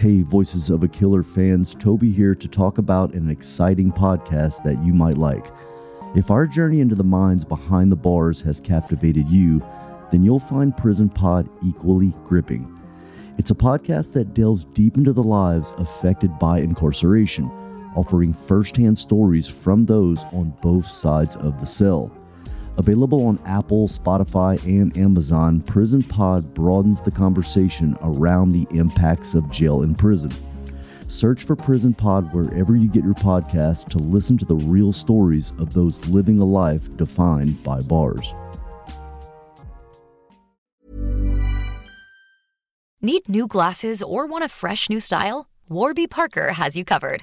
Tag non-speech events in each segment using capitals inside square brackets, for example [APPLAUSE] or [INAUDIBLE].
Hey, Voices of a Killer fans, Toby here to talk about an exciting podcast that you might like. If our journey into the minds behind the bars has captivated you, then you'll find Prison Pod equally gripping. It's a podcast that delves deep into the lives affected by incarceration, offering firsthand stories from those on both sides of the cell. Available on Apple, Spotify, and Amazon, Prison Pod broadens the conversation around the impacts of jail and prison. Search for Prison Pod wherever you get your podcast to listen to the real stories of those living a life defined by bars. Need new glasses or want a fresh new style? Warby Parker has you covered.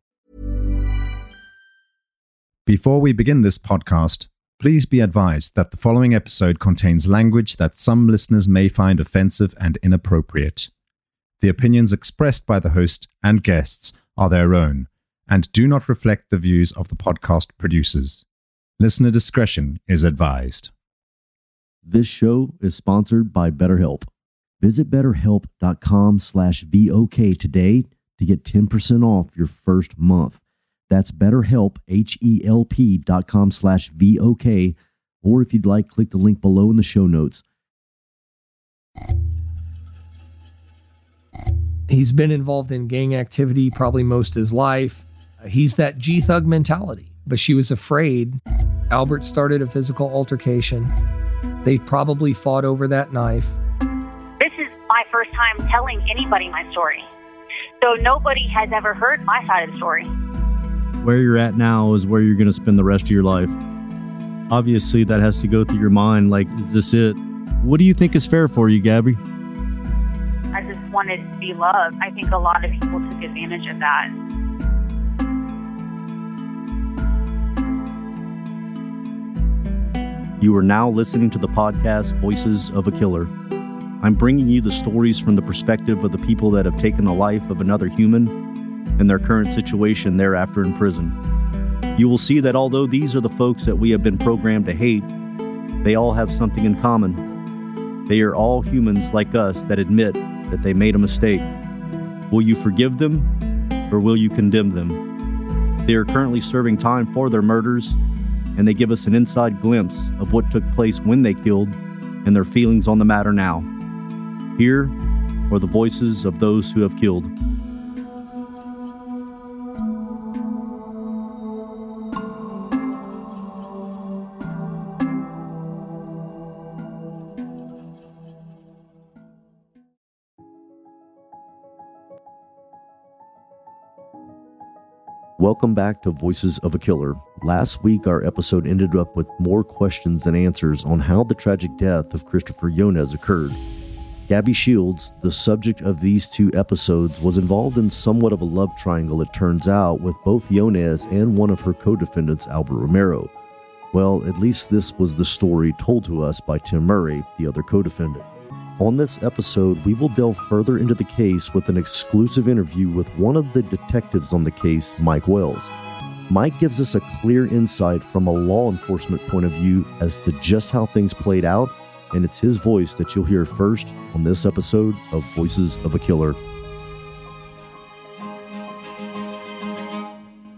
Before we begin this podcast, please be advised that the following episode contains language that some listeners may find offensive and inappropriate. The opinions expressed by the host and guests are their own and do not reflect the views of the podcast producers. Listener discretion is advised. This show is sponsored by BetterHelp. Visit betterhelp.com slash VOK today to get 10% off your first month. That's betterhelp, H-E-L-P dot com slash V-O-K. Or if you'd like, click the link below in the show notes. He's been involved in gang activity probably most of his life. He's that G Thug mentality, but she was afraid. Albert started a physical altercation. They probably fought over that knife. This is my first time telling anybody my story. So nobody has ever heard my side of the story. Where you're at now is where you're going to spend the rest of your life. Obviously, that has to go through your mind like, is this it? What do you think is fair for you, Gabby? I just wanted to be loved. I think a lot of people took advantage of that. You are now listening to the podcast Voices of a Killer. I'm bringing you the stories from the perspective of the people that have taken the life of another human and their current situation thereafter in prison. You will see that although these are the folks that we have been programmed to hate, they all have something in common. They are all humans like us that admit that they made a mistake. Will you forgive them or will you condemn them? They are currently serving time for their murders, and they give us an inside glimpse of what took place when they killed and their feelings on the matter now. Here are the voices of those who have killed. Welcome back to Voices of a Killer. Last week, our episode ended up with more questions than answers on how the tragic death of Christopher Younes occurred. Gabby Shields, the subject of these two episodes, was involved in somewhat of a love triangle, it turns out, with both Younes and one of her co defendants, Albert Romero. Well, at least this was the story told to us by Tim Murray, the other co defendant. On this episode, we will delve further into the case with an exclusive interview with one of the detectives on the case, Mike Wells. Mike gives us a clear insight from a law enforcement point of view as to just how things played out, and it's his voice that you'll hear first on this episode of Voices of a Killer.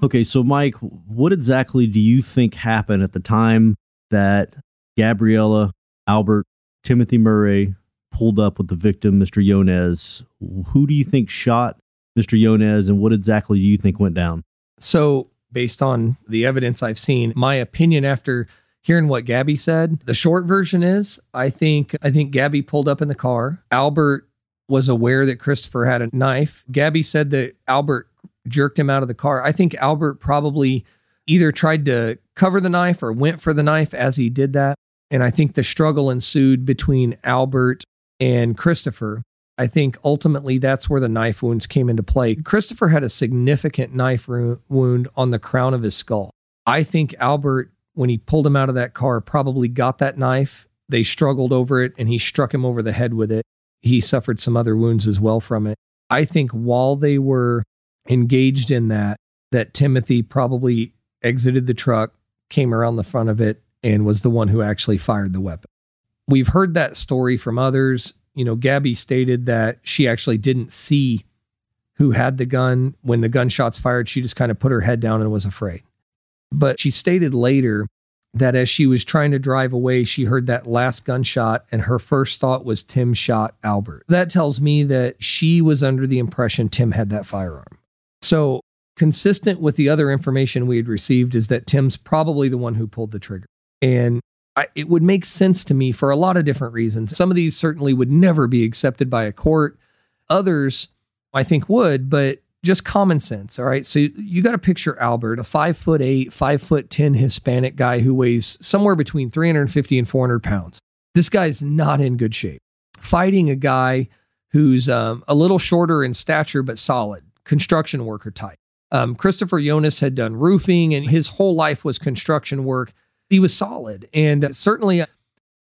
Okay, so Mike, what exactly do you think happened at the time that Gabriella, Albert, Timothy Murray pulled up with the victim, Mr. Younes? Who do you think shot Mr. Younes, and what exactly do you think went down? So, based on the evidence I've seen, my opinion after hearing what Gabby said, the short version is I think I think Gabby pulled up in the car. Albert was aware that Christopher had a knife. Gabby said that Albert jerked him out of the car. I think Albert probably either tried to cover the knife or went for the knife as he did that. And I think the struggle ensued between Albert and Christopher. I think ultimately that's where the knife wounds came into play. Christopher had a significant knife wound on the crown of his skull. I think Albert, when he pulled him out of that car, probably got that knife. They struggled over it and he struck him over the head with it. He suffered some other wounds as well from it. I think while they were engaged in that, that Timothy probably exited the truck, came around the front of it, and was the one who actually fired the weapon. We've heard that story from others. You know, Gabby stated that she actually didn't see who had the gun. When the gunshots fired, she just kind of put her head down and was afraid. But she stated later that as she was trying to drive away, she heard that last gunshot, and her first thought was Tim shot Albert. That tells me that she was under the impression Tim had that firearm. So, consistent with the other information we had received, is that Tim's probably the one who pulled the trigger. And I, it would make sense to me for a lot of different reasons. Some of these certainly would never be accepted by a court. Others, I think, would, but just common sense. All right. So you, you got to picture Albert, a five foot eight, five foot 10 Hispanic guy who weighs somewhere between 350 and 400 pounds. This guy's not in good shape. Fighting a guy who's um, a little shorter in stature, but solid construction worker type. Um, Christopher Younes had done roofing and his whole life was construction work. He was solid. And certainly, uh,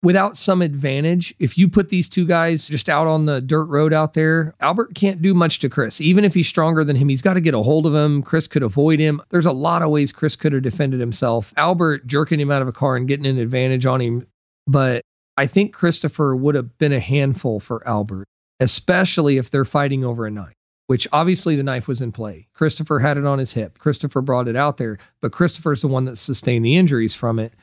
without some advantage, if you put these two guys just out on the dirt road out there, Albert can't do much to Chris. Even if he's stronger than him, he's got to get a hold of him. Chris could avoid him. There's a lot of ways Chris could have defended himself. Albert jerking him out of a car and getting an advantage on him. But I think Christopher would have been a handful for Albert, especially if they're fighting over a knife which obviously the knife was in play. Christopher had it on his hip. Christopher brought it out there, but Christopher's the one that sustained the injuries from it.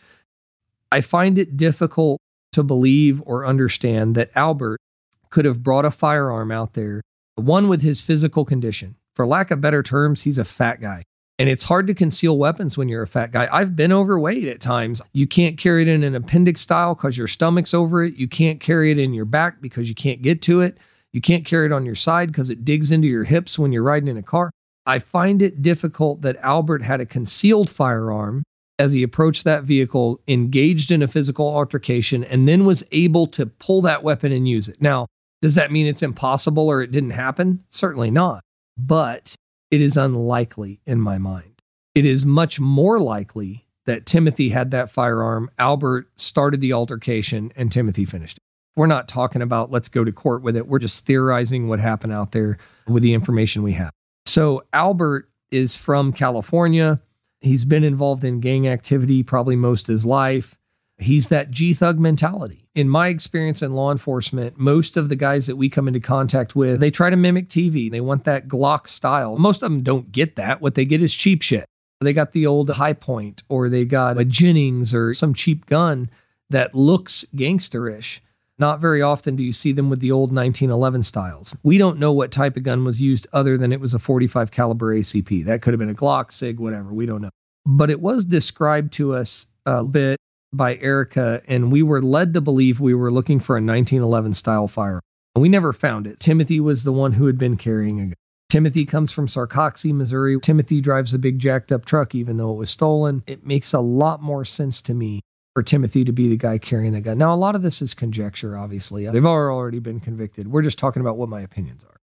I find it difficult to believe or understand that Albert could have brought a firearm out there, one with his physical condition. For lack of better terms, he's a fat guy. And it's hard to conceal weapons when you're a fat guy. I've been overweight at times. You can't carry it in an appendix style because your stomach's over it. You can't carry it in your back because you can't get to it. You can't carry it on your side because it digs into your hips when you're riding in a car. I find it difficult that Albert had a concealed firearm as he approached that vehicle, engaged in a physical altercation, and then was able to pull that weapon and use it. Now, does that mean it's impossible or it didn't happen? Certainly not. But it is unlikely in my mind. It is much more likely that Timothy had that firearm, Albert started the altercation, and Timothy finished it. We're not talking about let's go to court with it. We're just theorizing what happened out there with the information we have. So, Albert is from California. He's been involved in gang activity probably most of his life. He's that G Thug mentality. In my experience in law enforcement, most of the guys that we come into contact with, they try to mimic TV. They want that Glock style. Most of them don't get that. What they get is cheap shit. They got the old Hi-Point or they got a Jennings or some cheap gun that looks gangsterish. Not very often do you see them with the old 1911 styles. We don't know what type of gun was used other than it was a 45 caliber ACP. That could have been a Glock, SIG, whatever. We don't know. But it was described to us a bit by Erica, and we were led to believe we were looking for a 1911 style firearm. And we never found it. Timothy was the one who had been carrying a gun. Timothy comes from Sarcoxie, Missouri. Timothy drives a big jacked up truck, even though it was stolen. It makes a lot more sense to me for Timothy to be the guy carrying the gun. Now, a lot of this is conjecture, obviously. They've already been convicted. We're just talking about what my opinions are.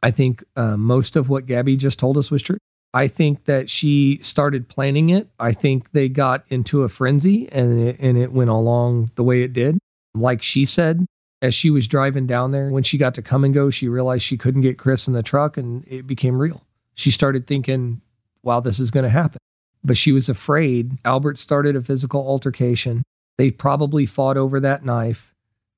I think uh, most of what Gabby just told us was true. I think that she started planning it. I think they got into a frenzy and it, and it went along the way it did. Like she said, as she was driving down there, when she got to come and go, she realized she couldn't get Chris in the truck and it became real. She started thinking, wow, this is going to happen. But she was afraid. Albert started a physical altercation. They probably fought over that knife,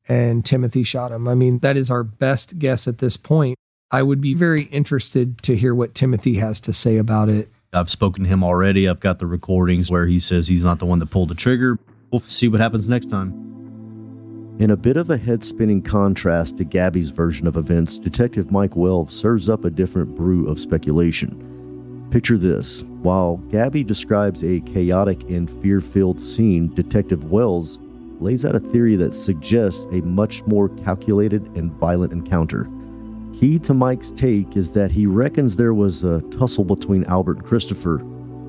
and Timothy shot him. I mean, that is our best guess at this point. I would be very interested to hear what Timothy has to say about it. I've spoken to him already. I've got the recordings where he says he's not the one that pulled the trigger. We'll see what happens next time. In a bit of a head spinning contrast to Gabby's version of events, Detective Mike Wells serves up a different brew of speculation. Picture this while Gabby describes a chaotic and fear filled scene, Detective Wells lays out a theory that suggests a much more calculated and violent encounter. Key to Mike's take is that he reckons there was a tussle between Albert and Christopher,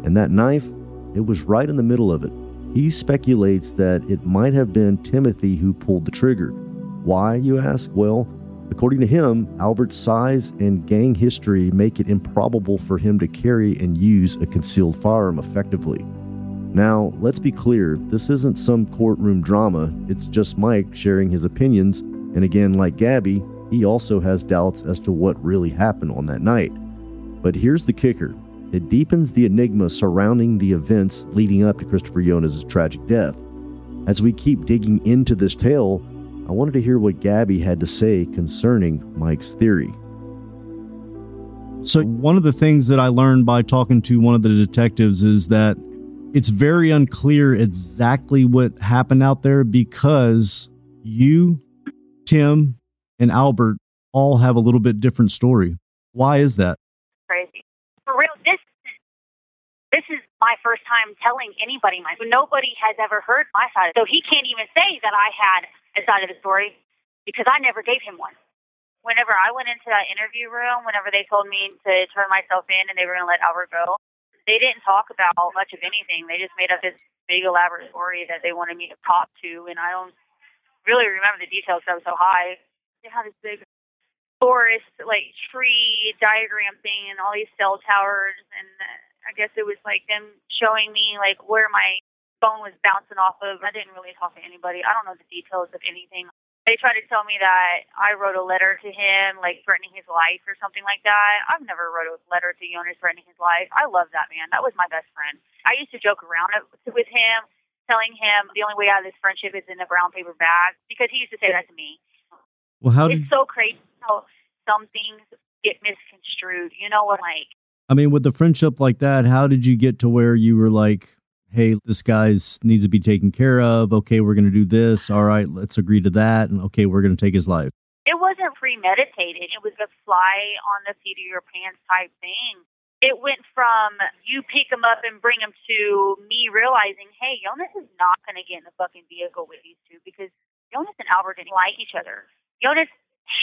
and that knife, it was right in the middle of it. He speculates that it might have been Timothy who pulled the trigger. Why, you ask? Well, according to him, Albert's size and gang history make it improbable for him to carry and use a concealed firearm effectively. Now, let's be clear this isn't some courtroom drama, it's just Mike sharing his opinions, and again, like Gabby, he also has doubts as to what really happened on that night. But here's the kicker it deepens the enigma surrounding the events leading up to Christopher Younes' tragic death. As we keep digging into this tale, I wanted to hear what Gabby had to say concerning Mike's theory. So, one of the things that I learned by talking to one of the detectives is that it's very unclear exactly what happened out there because you, Tim, and Albert all have a little bit different story. Why is that? Crazy. For real, this this is my first time telling anybody my nobody has ever heard my side. So he can't even say that I had a side of the story because I never gave him one. Whenever I went into that interview room, whenever they told me to turn myself in and they were going to let Albert go, they didn't talk about much of anything. They just made up this big elaborate story that they wanted me to talk to, and I don't really remember the details. I was so high. They had this big forest, like tree diagram thing, and all these cell towers, and I guess it was like them showing me like where my phone was bouncing off of. I didn't really talk to anybody. I don't know the details of anything. They tried to tell me that I wrote a letter to him, like threatening his life or something like that. I've never wrote a letter to Younes threatening his life. I love that man. That was my best friend. I used to joke around with him, telling him the only way out of this friendship is in a brown paper bag because he used to say that to me. Well, how did It's so crazy how some things get misconstrued. You know what? Like, I mean, with the friendship like that, how did you get to where you were like, hey, this guy's needs to be taken care of. Okay, we're going to do this. All right, let's agree to that. And okay, we're going to take his life. it wasn't premeditated. It was a fly on the seat of your pants type thing. It went from you pick him up and bring him to me realizing, hey, Younes is not going to get in the fucking vehicle with these two because Younes and Albert didn't like each other. Younes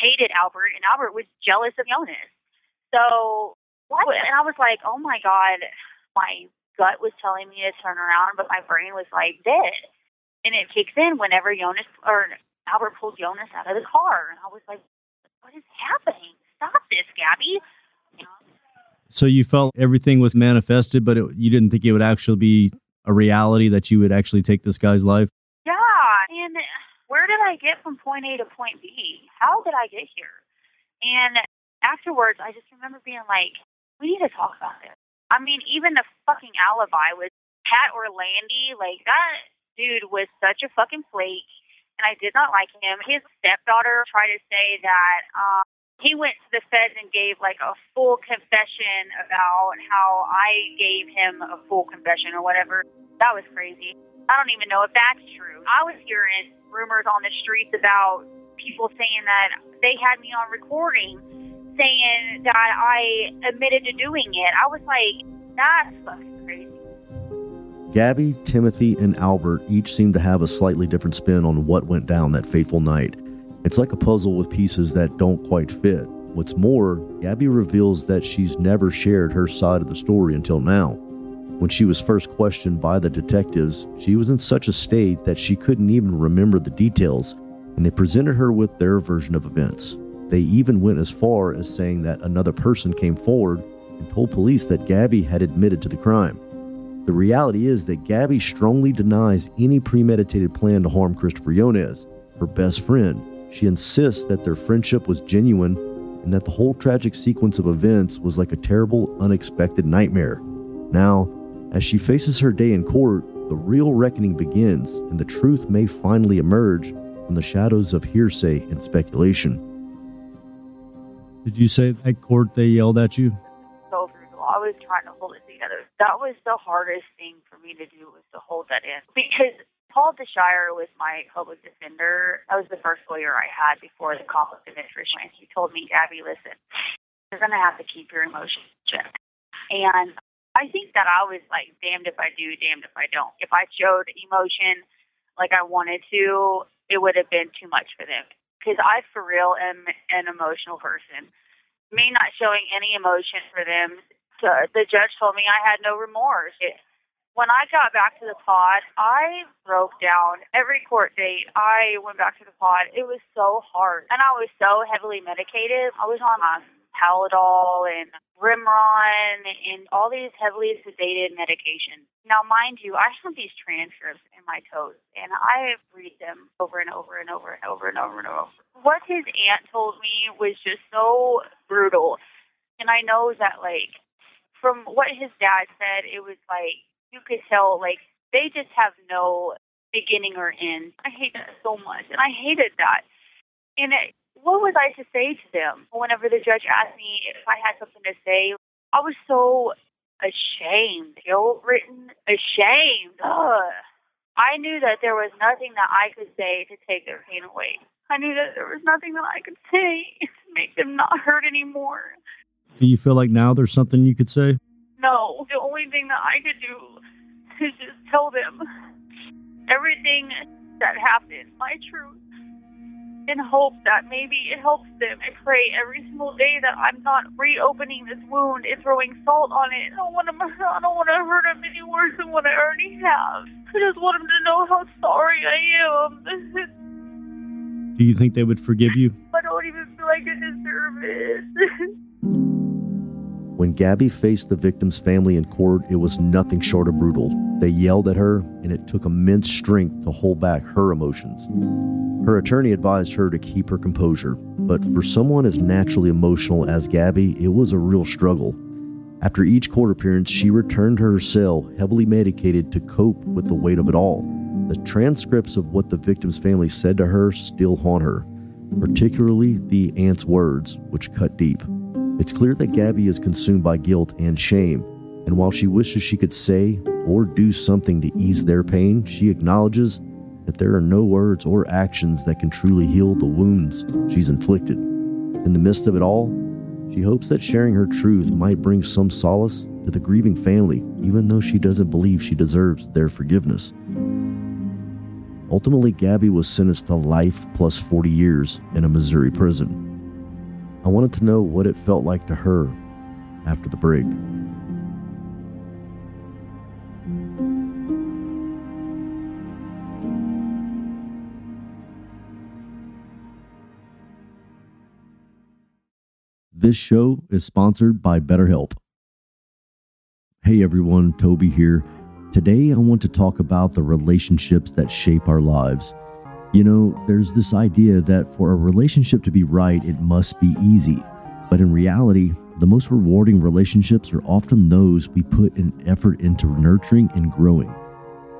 hated Albert, and Albert was jealous of Younes. So, what? And I was like, oh my God, my gut was telling me to turn around, but my brain was like dead. And it kicks in whenever Younes or Albert pulls Younes out of the car. And I was like, what is happening? Stop this, Gabby. So you felt everything was manifested, but it, you didn't think it would actually be a reality that you would actually take this guy's life. Yeah. And where did I get from point A to point B? How did I get here? And afterwards, I just remember being like, we need to talk about this. I mean, even the fucking alibi with Pat Orlandi, like that dude was such a fucking flake, and I did not like him. His stepdaughter tried to say that um, he went to the feds and gave like a full confession about how I gave him a full confession or whatever. That was crazy. I don't even know if that's true. I was hearing rumors on the streets about people saying that they had me on recording saying that I admitted to doing it. I was like, that's fucking crazy. Gabby, Timothy, and Albert each seem to have a slightly different spin on what went down that fateful night. It's like a puzzle with pieces that don't quite fit. What's more, Gabby reveals that she's never shared her side of the story until now. When she was first questioned by the detectives, she was in such a state that she couldn't even remember the details, and they presented her with their version of events. They even went as far as saying that another person came forward and told police that Gabby had admitted to the crime. The reality is that Gabby strongly denies any premeditated plan to harm Christopher Younes, her best friend. She insists that their friendship was genuine and that the whole tragic sequence of events was like a terrible, unexpected nightmare. Now, As she faces her day in court, the real reckoning begins, and the truth may finally emerge from the shadows of hearsay and speculation. Did you say at court they yelled at you? So brutal. I was trying to hold it together. That was the hardest thing for me to do was to hold that in because Paul DeShire was my public defender. That was the first lawyer I had before the conflict of interest. And he told me, Abby, listen, you're going to have to keep your emotions in check. And I think that I was like, damned if I do, damned if I don't. If I showed emotion like I wanted to, it would have been too much for them. Because I, for real, am an emotional person. Me not showing any emotion for them, so the judge told me I had no remorse. It, when I got back to the pod, I broke down every court date. I went back to the pod. It was so hard. And I was so heavily medicated. I was on my and Remeron and all these heavily sedated medications. Now, mind you, I have these transcripts in my toes, and I read them over and over and over and over and over and over. What his aunt told me was just so brutal. And I know that, like, from what his dad said, it was like you could tell like they just have no beginning or end. I hate that so much, and I hated that. And it, what was I to say to them whenever the judge asked me if I had something to say? I was so ashamed, guilt ridden, ashamed. Ugh. I knew that there was nothing that I could say to take their pain away. I knew that there was nothing that I could say to make them not hurt anymore. Do you feel like now there's something you could say? No, the only thing that I could do is just tell them everything that happened, my truth, and hope that maybe it helps them. I pray every single day that I'm not reopening this wound and throwing salt on it. I don't want to. [LAUGHS] I don't want to hurt them any worse than what I already have. I just want them to know how sorry I am. [LAUGHS] Do you think they would forgive you? I don't even feel like I deserve it. [LAUGHS] When Gabby faced the victim's family in court, it was nothing short of brutal. They yelled at her, and it took immense strength to hold back her emotions. Her attorney advised her to keep her composure, but for someone as naturally emotional as Gabby, it was a real struggle. After each court appearance, she returned to her cell, heavily medicated to cope with the weight of it all. The transcripts of what the victim's family said to her still haunt her, particularly the aunt's words, which cut deep. It's clear that Gabby is consumed by guilt and shame, and while she wishes she could say or do something to ease their pain, she acknowledges that there are no words or actions that can truly heal the wounds she's inflicted. In the midst of it all, she hopes that sharing her truth might bring some solace to the grieving family, even though she doesn't believe she deserves their forgiveness. Ultimately, Gabby was sentenced to life plus 40 years in a Missouri prison. I wanted to know what it felt like to her after the break. This show is sponsored by BetterHelp. Hey everyone, Toby here. Today I want to talk about the relationships that shape our lives. You know, there's this idea that for a relationship to be right, it must be easy. But in reality, the most rewarding relationships are often those we put an effort into nurturing and growing.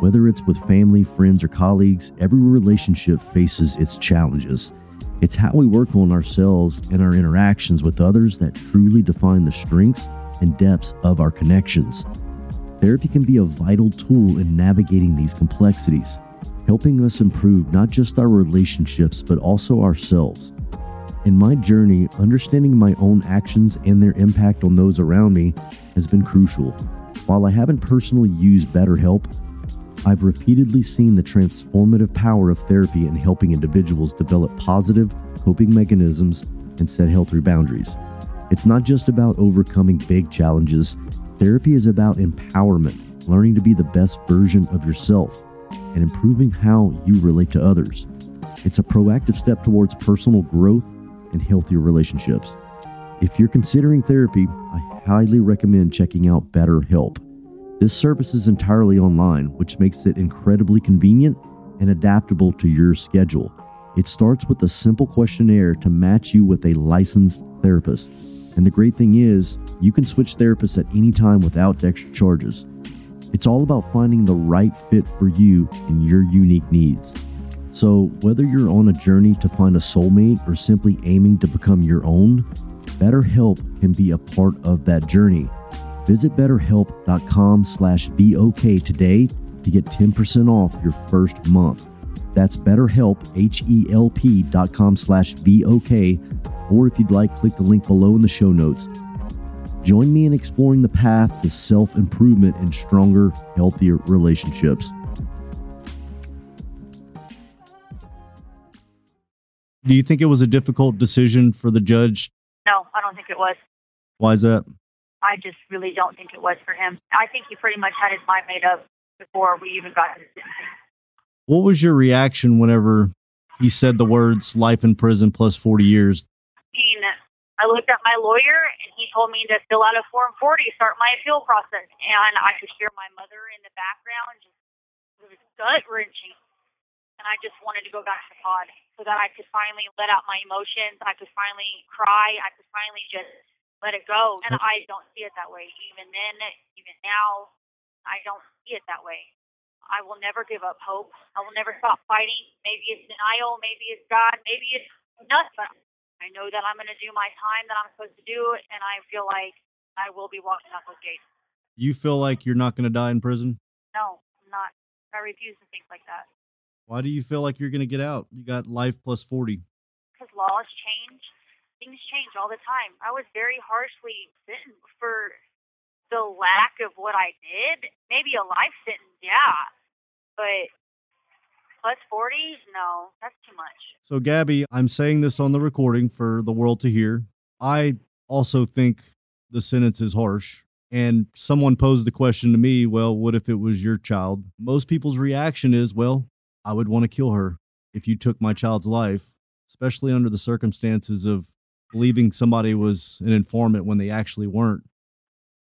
Whether it's with family, friends, or colleagues, every relationship faces its challenges. It's how we work on ourselves and our interactions with others that truly define the strengths and depths of our connections. Therapy can be a vital tool in navigating these complexities helping us improve not just our relationships, but also ourselves. In my journey, understanding my own actions and their impact on those around me has been crucial. While I haven't personally used BetterHelp, I've repeatedly seen the transformative power of therapy in helping individuals develop positive coping mechanisms and set healthy boundaries. It's not just about overcoming big challenges, therapy is about empowerment, learning to be the best version of yourself and improving how you relate to others. It's a proactive step towards personal growth and healthier relationships. If you're considering therapy, I highly recommend checking out BetterHelp. This service is entirely online, which makes it incredibly convenient and adaptable to your schedule. It starts with a simple questionnaire to match you with a licensed therapist. And the great thing is, you can switch therapists at any time without extra charges. It's all about finding the right fit for you and your unique needs. So, whether you're on a journey to find a soulmate or simply aiming to become your own, BetterHelp can be a part of that journey. Visit betterhelp.com slash VOK today to get 10% off your first month. That's betterhelp, H-E-L-P dot com slash VOK, or if you'd like, click the link below in the show notes. Join me in exploring the path to self-improvement and stronger, healthier relationships. Do you think it was a difficult decision for the judge? No, I don't think it was. Why is that? I just really don't think it was for him. I think he pretty much had his mind made up before we even got to the sentencing. What was your reaction whenever he said the words life in prison plus 40 years? I mean, I looked at my lawyer and he told me to fill out a Form 40, start my appeal process. And I could hear my mother in the background. Just, it was gut wrenching. And I just wanted to go back to pod so that I could finally let out my emotions. I could finally cry. I could finally just let it go. And I don't see it that way. Even then, even now, I don't see it that way. I will never give up hope. I will never stop fighting. Maybe it's denial. Maybe it's God. Maybe it's nothing. I know that I'm going to do my time that I'm supposed to do. And I feel like I will be walking out those gates. You feel like you're not going to die in prison? No, I'm not. I refuse to think like that. Why do you feel like you're going to get out? You got life plus 40. Because laws change. Things change all the time. I was very harshly sentenced for the lack of what I did. Maybe a life sentence, yeah. But plus 40? No, that's too much. So, Gabby, I'm saying this on the recording for the world to hear. I also think the sentence is harsh. And someone posed the question to me, well, what if it was your child? Most people's reaction is, well, I would want to kill her if you took my child's life, especially under the circumstances of believing somebody was an informant when they actually weren't.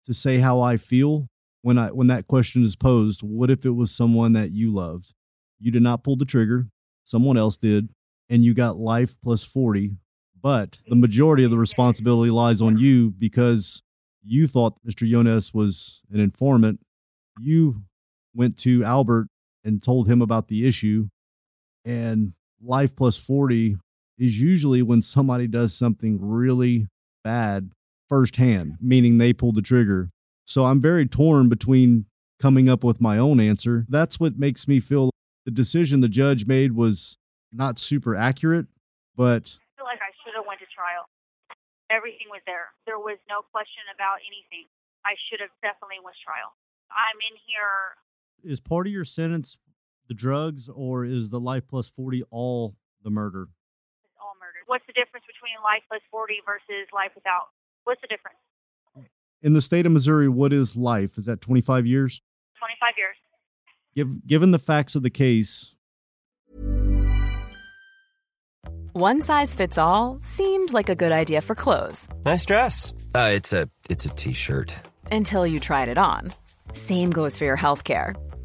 To say how I feel when I when that question is posed, what if it was someone that you loved? You did not pull the trigger, someone else did, and you got life plus 40, but the majority of the responsibility lies on you because you thought Mr. Younes was an informant. You went to Albert and told him about the issue. And life plus 40 is usually when somebody does something really bad firsthand, meaning they pulled the trigger. So I'm very torn between coming up with my own answer. That's what makes me feel the decision the judge made was not super accurate, but I feel like I should have went to trial. Everything was there. There was no question about anything. I should have definitely went to trial. I'm in here is part of your sentence the drugs or is the life plus 40 all the murder? It's all murder. What's the difference between life plus 40 versus life without? What's the difference? In the state of Missouri, what is life? Is that 25 years? 25 years. Give, given the facts of the case. One size fits all seemed like a good idea for clothes. Nice dress. Uh, it's a it's a t-shirt. Until you tried it on. Same goes for your health care.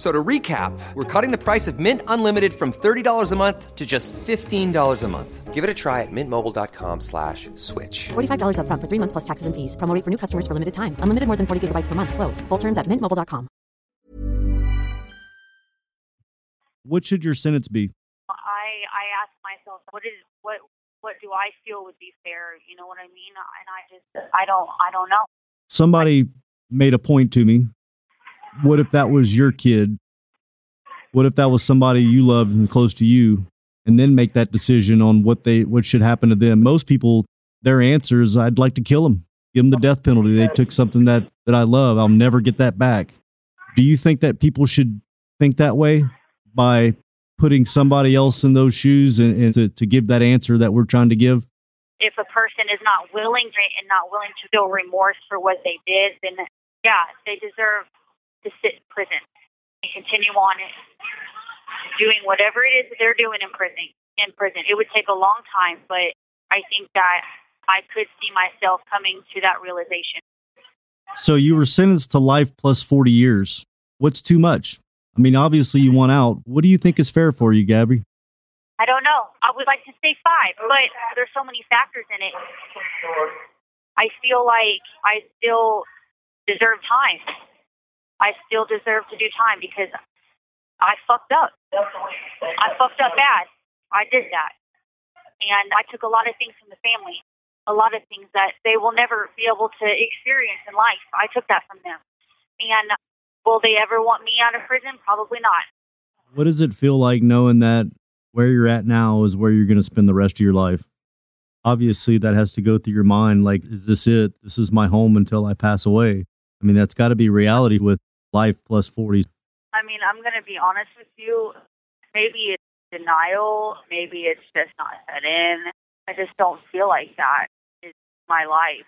So to recap, we're cutting the price of Mint Unlimited from $30 a month to just $15 a month. Give it a try at mintmobile.com slash switch. $45 up front for three months plus taxes and fees. Promo for new customers for limited time. Unlimited more than 40 gigabytes per month. Slows. Full terms at mintmobile.com. What should your sentence be? I, I ask myself, what is, what, what do I feel would be fair? You know what I mean? And I just, I don't, I don't know. Somebody made a point to me what if that was your kid? What if that was somebody you loved and close to you? And then make that decision on what they what should happen to them. Most people, their answer is, "I'd like to kill them, give them the death penalty. They took something that that I love. I'll never get that back." Do you think that people should think that way by putting somebody else in those shoes and, and to, to give that answer that we're trying to give? if a person is not willing to, and not willing to feel remorse for what they did, then yeah, they deserve to sit in prison and continue on it, doing whatever it is that they're doing in prison. In prison, it would take a long time, but I think that I could see myself coming to that realization. So you were sentenced to life plus 40 years. What's too much? I mean, obviously you want out. What do you think is fair for you, Gabby? I don't know. I would like to say five, but there's so many factors in it. I feel like I still deserve time. I still deserve to do time because I fucked up. I fucked up bad. I did that. And I took a lot of things from the family, a lot of things that they will never be able to experience in life. I took that from them. And will they ever want me out of prison? Probably not. What does it feel like knowing that where you're at now is where you're going to spend the rest of your life. Obviously, that has to go through your mind like, is this it? This is my home until I pass away. I mean, that's got to be reality with life plus 40. I mean, I'm going to be honest with you. Maybe it's denial. Maybe it's just not set in. I just don't feel like that is my life.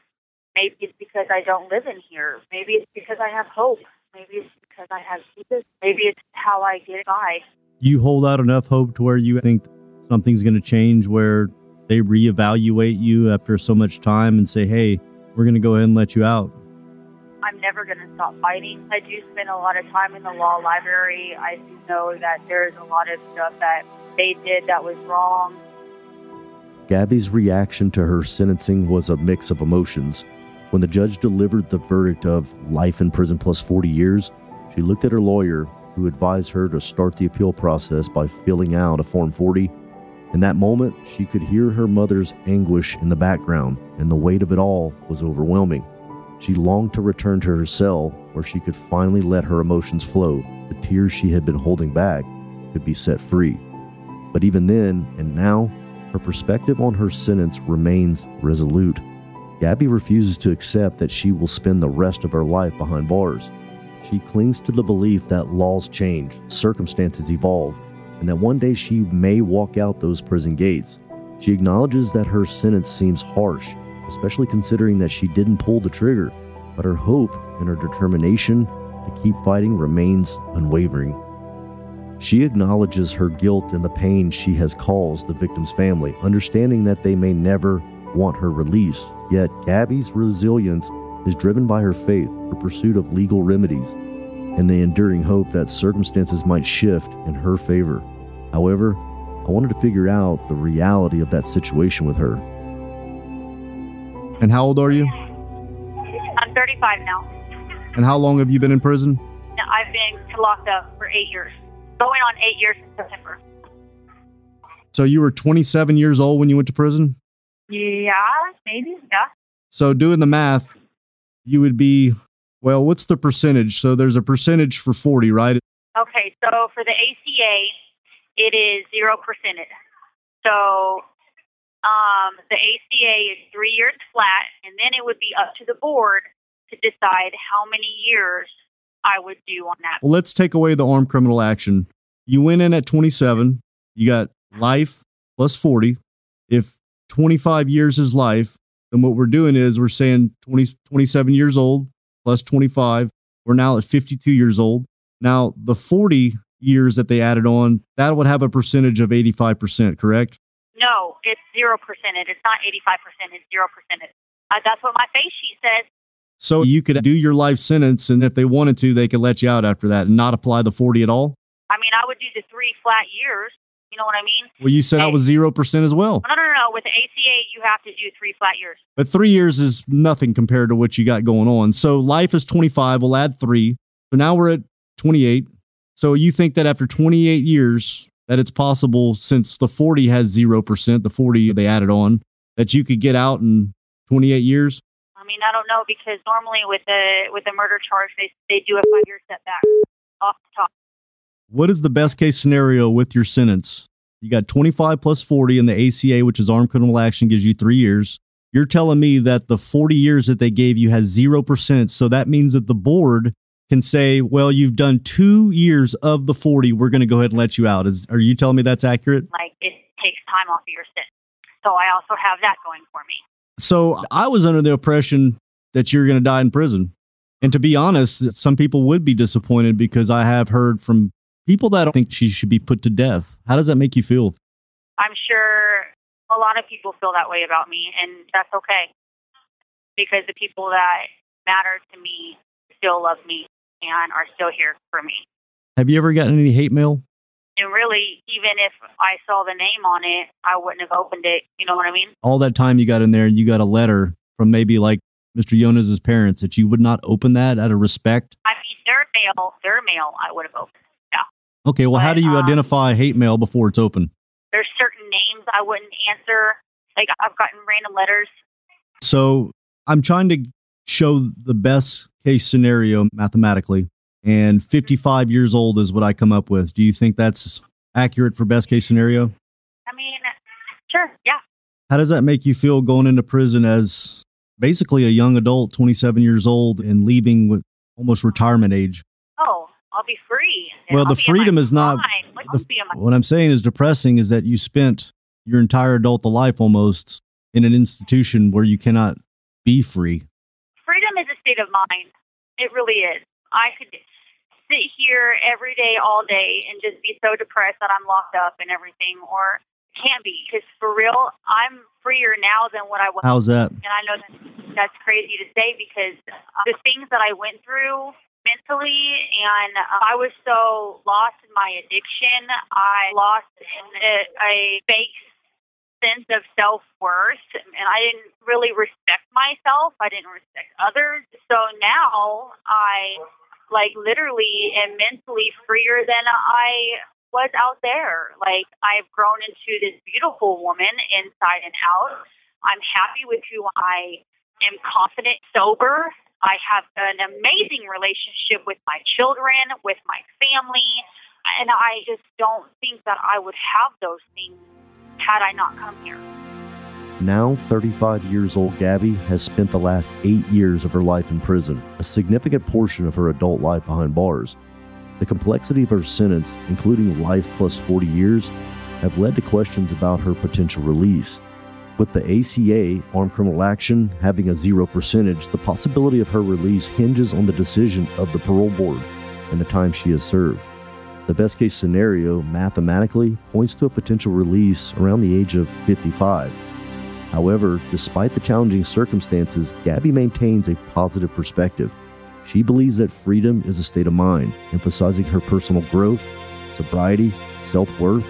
Maybe it's because I don't live in here. Maybe it's because I have hope. Maybe it's because I have Jesus. Maybe it's how I get by you hold out enough hope to where you think something's going to change where they reevaluate you after so much time and say, hey, we're going to go ahead and let you out? I'm never going to stop fighting. I do spend a lot of time in the law library. I know that there's a lot of stuff that they did that was wrong. Gabby's reaction to her sentencing was a mix of emotions. When the judge delivered the verdict of life in prison plus 40 years, she looked at her lawyer who advised her to start the appeal process by filling out a Form 40. In that moment, she could hear her mother's anguish in the background, and the weight of it all was overwhelming. She longed to return to her cell where she could finally let her emotions flow. The tears she had been holding back could be set free. But even then, and now, her perspective on her sentence remains resolute. Gabby refuses to accept that she will spend the rest of her life behind bars. She clings to the belief that laws change, circumstances evolve, and that one day she may walk out those prison gates. She acknowledges that her sentence seems harsh, especially considering that she didn't pull the trigger, but her hope and her determination to keep fighting remains unwavering. She acknowledges her guilt and the pain she has caused the victim's family, understanding that they may never want her released. Yet, Gabby's resilience is driven by her faith, her pursuit of legal remedies, and the enduring hope that circumstances might shift in her favor. However, I wanted to figure out the reality of that situation with her. And how old are you? I'm 35 now. And how long have you been in prison? I've been locked up for eight years, going on eight years in September. So you were 27 years old when you went to prison? Yeah, maybe. Yeah. So doing the math, you would be, well, what's the percentage? So there's a percentage for 40, right? Okay, so for the ACA, it is 0%. So um, the ACA is three years flat, and then it would be up to the board to decide how many years I would do on that. Well, let's take away the armed criminal action. You went in at 27, you got life plus 40. If 25 years is life, then what we're doing is we're saying 20, 27 years old plus 25. We're now at 52 years old. Now, the 40 years that they added on, that would have a percentage of 85%, correct? No, it's 0%. It's not 85%, it's 0%. Uh, that's what my face sheet says. So you could do your life sentence, and if they wanted to, they could let you out after that and not apply the 40 at all? I mean, I would do the three flat years. You know what I mean? Well, you said that was 0% as well. No, no, no, no. With the ACA, you have to do three flat years. But three years is nothing compared to what you got going on. So life is 25. We'll add three. So now we're at 28. So you think that after 28 years, that it's possible since the 40 has 0%, the 40 they added on, that you could get out in 28 years? I mean, I don't know because normally with a with a murder charge, they they do a five year setback off the top. What is the best case scenario with your sentence? You got 25 plus 40 in the ACA, which is armed criminal action, gives you three years. You're telling me that the 40 years that they gave you has 0%. So that means that the board can say, well, you've done two years of the 40. We're going to go ahead and let you out. Is, are you telling me that's accurate? Like it takes time off of your sentence. So I also have that going for me. So I was under the impression that you're going to die in prison. And to be honest, some people would be disappointed because I have heard from people that think she should be put to death. How does that make you feel? I'm sure a lot of people feel that way about me, and that's okay because the people that matter to me still love me and are still here for me. Have you ever gotten any hate mail? And really, even if I saw the name on it, I wouldn't have opened it. You know what I mean? All that time you got in there and you got a letter from maybe like Mr. Younes's parents that you would not open that out of respect? I mean, their mail, their mail, I would have opened. Yeah. Okay, well, how do you um, identify hate mail before it's open? There's certain names I wouldn't answer. Like I've gotten random letters. So I'm trying to show the best case scenario mathematically, and 55 years old is what I come up with. Do you think that's accurate for best case scenario? I mean, sure, yeah. How does that make you feel going into prison as basically a young adult, 27 years old, and leaving with almost retirement age? Oh, I'll be free. Well, I'll the be in my freedom is not. the- I'll be in my- what I'm saying is depressing is that you spent your entire adult life almost in an institution where you cannot be free. Freedom is a state of mind. It really is. I could sit here every day, all day, and just be so depressed that I'm locked up and everything, or can't be. Because for real, I'm freer now than what I was. How's that? And I know that that's crazy to say because the things that I went through mentally, and um, I was so lost in my addiction. I lost in a, a fake sense of self worth, and I didn't really respect myself. I didn't respect others. So now I, like, literally am mentally freer than I was out there. Like, I've grown into this beautiful woman inside and out. I'm happy with who I am, confident, sober. I have an amazing relationship with my children, with my family, and I just don't think that I would have those things had I not come here. Now 35 years old, Gabby has spent the last eight years of her life in prison, a significant portion of her adult life behind bars. The complexity of her sentence, including life plus 40 years, have led to questions about her potential release. With the ACA, Armed Criminal Action, having a zero percentage, the possibility of her release hinges on the decision of the parole board and the time she has served. The best case scenario, mathematically, points to a potential release around the age of 55. However, despite the challenging circumstances, Gabby maintains a positive perspective. She believes that freedom is a state of mind, emphasizing her personal growth, sobriety, self worth,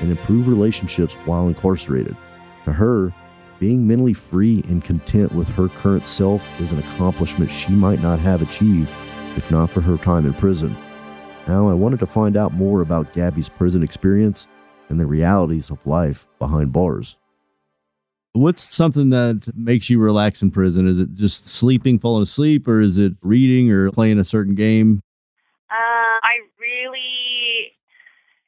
and improved relationships while incarcerated. To her, being mentally free and content with her current self is an accomplishment she might not have achieved if not for her time in prison. Now, I wanted to find out more about Gabby's prison experience and the realities of life behind bars. What's something that makes you relax in prison? Is it just sleeping, falling asleep, or is it reading or playing a certain game? Uh, I really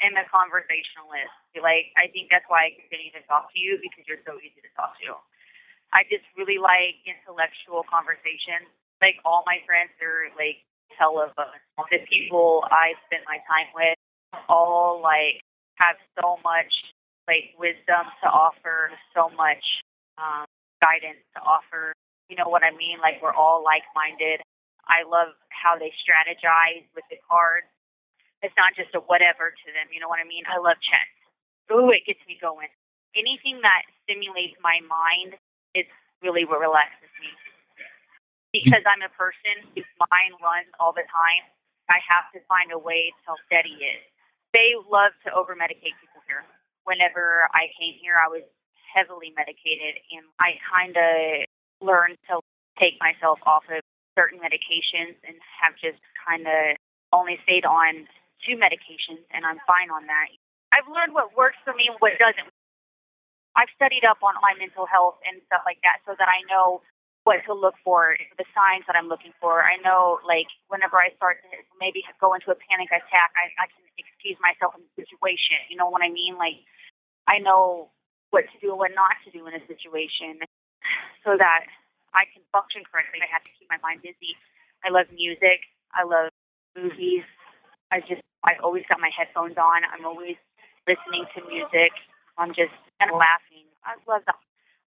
am a conversationalist. Like, I think that's why I continue to talk to you because you're so easy to talk to. I just really like intellectual conversations. Like, all my friends are like hell of us. The people I spend my time with all like have so much like wisdom to offer, so much um, guidance to offer. You know what I mean? Like we're all like-minded. I love how they strategize with the cards. It's not just a whatever to them. You know what I mean? I love chess. Ooh, it gets me going. Anything that stimulates my mind is really what relaxes me. Because I'm a person whose mind runs all the time, I have to find a way to steady it. They love to over medicate people here. Whenever I came here, I was heavily medicated, and I kind of learned to take myself off of certain medications and have just kind of only stayed on two medications, and I'm fine on that. I've learned what works for me and what doesn't. I've studied up on my mental health and stuff like that so that I know what to look for, the signs that I'm looking for. I know, like, whenever I start to maybe go into a panic attack, I, I can excuse myself in the situation. You know what I mean? Like, I know what to do and what not to do in a situation so that I can function correctly. I have to keep my mind busy. I love music. I love movies. I just, I've always got my headphones on. I'm always listening to music. I'm just kind of laughing I love that.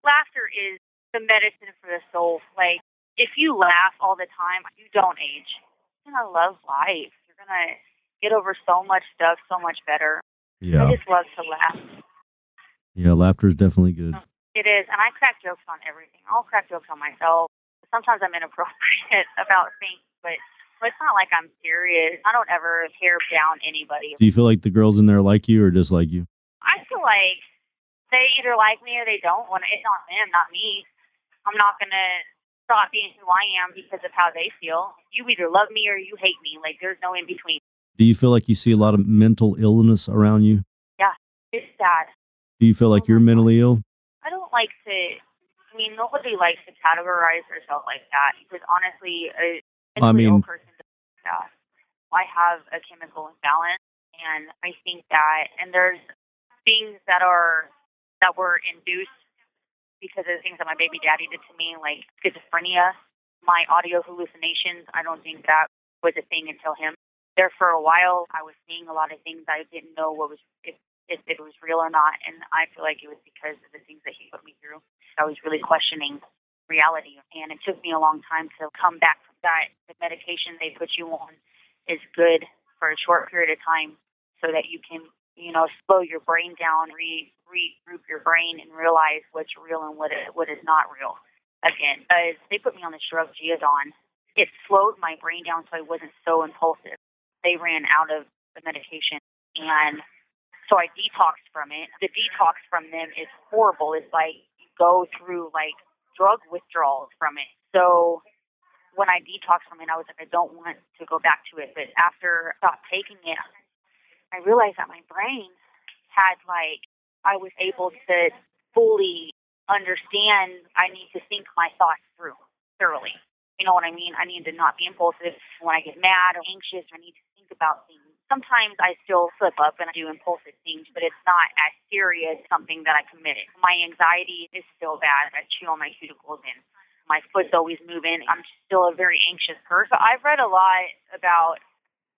Laughter is the medicine for the soul. Like, if you laugh all the time, you don't age. You're to love life. You're going to get over so much stuff so much better. Yeah. I just love to laugh. Yeah, laughter is definitely good. Oh, it is. And I crack jokes on everything. I'll crack jokes on myself. Sometimes I'm inappropriate [LAUGHS] about things, but but it's not like I'm serious. I don't ever tear down anybody. Do you feel like the girls in there like you or dislike you? I feel like they either like me or they don't. When it's not them, not me. I'm not gonna stop being who I am because of how they feel. You either love me or you hate me. Like there's no in between. Do you feel like you see a lot of mental illness around you? Yeah, it's sad. Do you feel like you're mentally ill? I don't like to. I mean, nobody likes to categorize themselves like that because honestly, a I mean- person that. I have a chemical imbalance, and I think that, and there's things that are that were induced because of the things that my baby daddy did to me, like schizophrenia, my audio hallucinations. I don't think that was a thing until him. There for a while, I was seeing a lot of things I didn't know what was if if it was real or not, and I feel like it was because of the things that he put me through. I was really questioning reality, and it took me a long time to come back from that. The medication they put you on is good for a short period of time, so that you can, you know, slow your brain down, re regroup your brain, and realize what's real and what is, what is not real. Again, because they put me on this drug Geodon, it slowed my brain down so I wasn't so impulsive. They ran out of the medication, and so I detoxed from it. The detox from them is horrible. It's like you go through like drug withdrawals from it. So when I detoxed from it, I was like, I don't want to go back to it. But after I stopped taking it, I realized that my brain had like I was able to fully understand. I need to think my thoughts through thoroughly. You know what I mean? I need to not be impulsive. When I get mad or anxious, I need to think about things. Sometimes I still slip up and I do impulsive things, but it's not as serious something that I committed. My anxiety is still bad. I chew on my cuticles and my foot's always moving. I'm still a very anxious person. I've read a lot about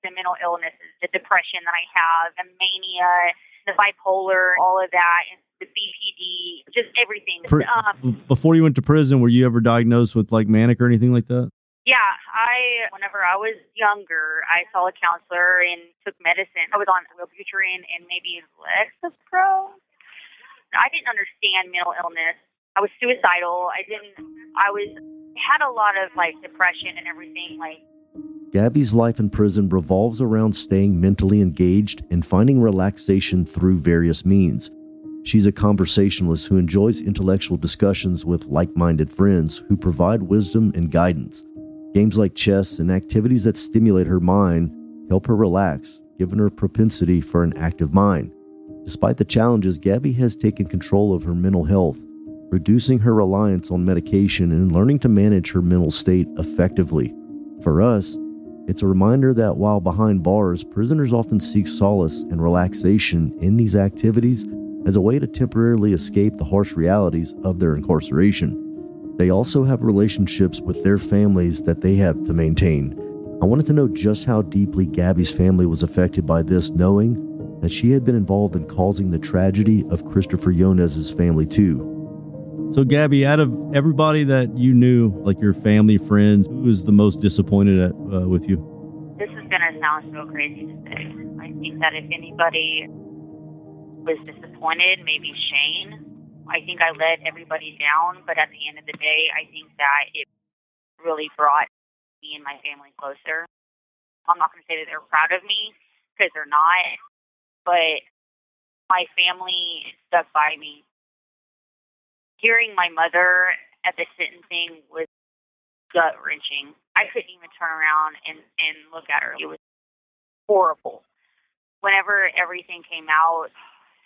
the mental illnesses, the depression that I have, the mania, the bipolar, all of that, and the BPD, just everything. Pri- um, Before you went to prison, were you ever diagnosed with like manic or anything like that? Yeah, I whenever I was younger, I saw a counselor and took medicine. I was on Wellbutrin and maybe Lexapro. I didn't understand mental illness. I was suicidal. I didn't. I was had a lot of like depression and everything. Like Gabby's life in prison revolves around staying mentally engaged and finding relaxation through various means. She's a conversationalist who enjoys intellectual discussions with like minded friends who provide wisdom and guidance. Games like chess and activities that stimulate her mind help her relax, given her propensity for an active mind. Despite the challenges, Gabby has taken control of her mental health, reducing her reliance on medication and learning to manage her mental state effectively. For us, it's a reminder that while behind bars, prisoners often seek solace and relaxation in these activities as a way to temporarily escape the harsh realities of their incarceration. They also have relationships with their families that they have to maintain. I wanted to know just how deeply Gabby's family was affected by this, knowing that she had been involved in causing the tragedy of Christopher Younes's family too. So, Gabby, out of everybody that you knew, like your family, friends, who was the most disappointed at, uh, with you? this is gonna sound so crazy to say. I think that if anybody was disappointed, maybe Shane. I think I let everybody down, but at the end of the day, I think that it really brought me and my family closer. I'm not going to say that they're proud of me because they're not, but my family stuck by me. Hearing my mother at the sentencing was gut wrenching. I couldn't even turn around and, and look at her. It was horrible. Whenever everything came out,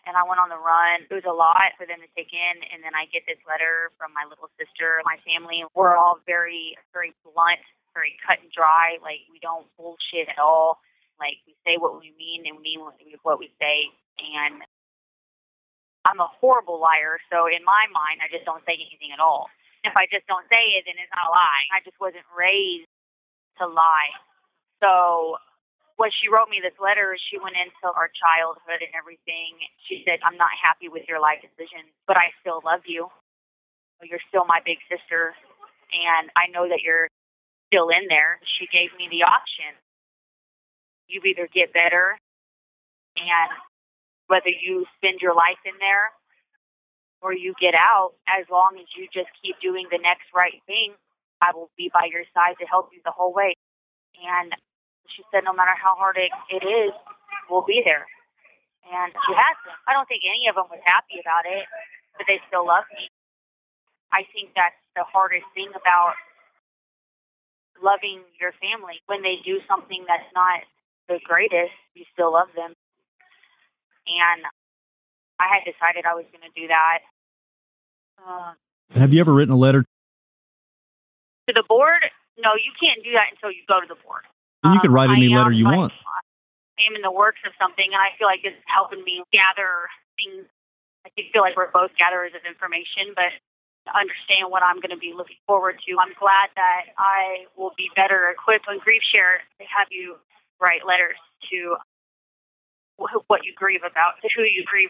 and I went on the run. It was a lot for them to take in. And then I get this letter from my little sister. My family, we're all very, very blunt, very cut and dry. Like, we don't bullshit at all. Like, we say what we mean and we mean what we, say. And I'm a horrible liar. So, in my mind, I just don't say anything at all. If I just don't say it, then it's not a lie. I just wasn't raised to lie. So, when she wrote me this letter, she went into our childhood and everything. She said, I'm not happy with your life decisions, but I still love you. You're still my big sister, and I know that you're still in there. She gave me the option. You either get better, and whether you spend your life in there or you get out, as long as you just keep doing the next right thing, I will be by your side to help you the whole way. And she said, no matter how hard it, it is, we'll be there. And she has them. I don't think any of them was happy about it, but they still love me. I think that's the hardest thing about loving your family. When they do something that's not the greatest, you still love them. And I had decided I was going to do that. Uh, Have you ever written a letter? To the board? No, you can't do that until you go to the board. And you can write Um, any letter you want. I am in the works of something, and I feel like it's helping me gather things. I feel like we're both gatherers of information, but to understand what I'm going to be looking forward to. I'm glad that I will be better equipped on Grief Share to have you write letters to what you grieve about, to who you grieve.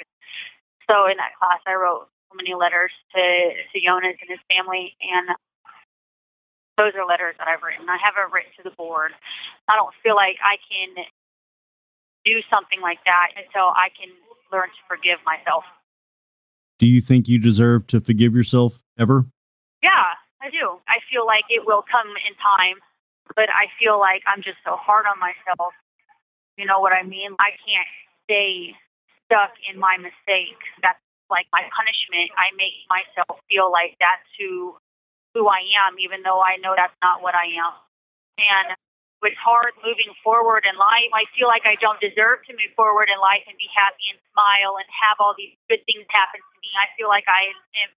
So in that class, I wrote so many letters to to Younes and his family, and those are letters that I've written. I haven't written to the board. I don't feel like I can do something like that until I can learn to forgive myself. Do you think you deserve to forgive yourself ever? Yeah, I do. I feel like it will come in time, but I feel like I'm just so hard on myself. You know what I mean? I can't stay stuck in my mistake. That's like my punishment. I make myself feel like that's who who I am, even though I know that's not what I am. And it's hard moving forward in life. I feel like I don't deserve to move forward in life and be happy and smile and have all these good things happen to me. I feel like I am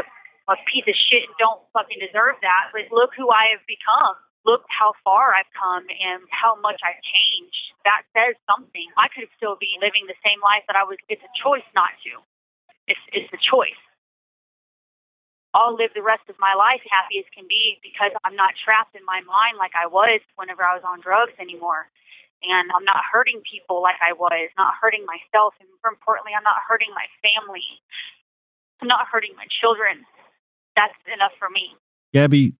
a, a piece of shit and don't fucking deserve that. But look who I have become. Look how far I've come and how much I've changed. That says something. I could still be living the same life that I was. It's a choice not to. It's it's a choice. I'll live the rest of my life happy as can be because I'm not trapped in my mind like I was whenever I was on drugs anymore. And I'm not hurting people like I was, not hurting myself. And more importantly, I'm not hurting my family. I'm not hurting my children. That's enough for me. Gabby,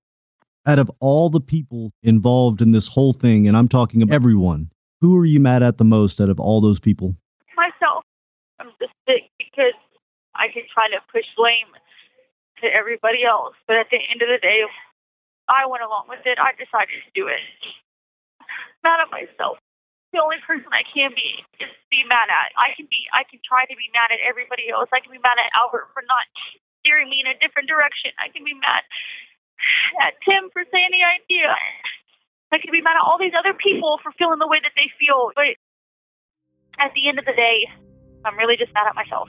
out of all the people involved in this whole thing, and I'm talking about everyone, who are you mad at the most out of all those people? Myself. I'm just sick because I can try to push blame to everybody else. But at the end of the day, I went along with it. I decided to do it. Mad at myself. The only person I can be is be mad at. I can be. I can try to be mad at everybody else. I can be mad at Albert for not steering me in a different direction. I can be mad at Tim for saying the idea. I can be mad at all these other people for feeling the way that they feel. But at the end of the day, I'm really just mad at myself.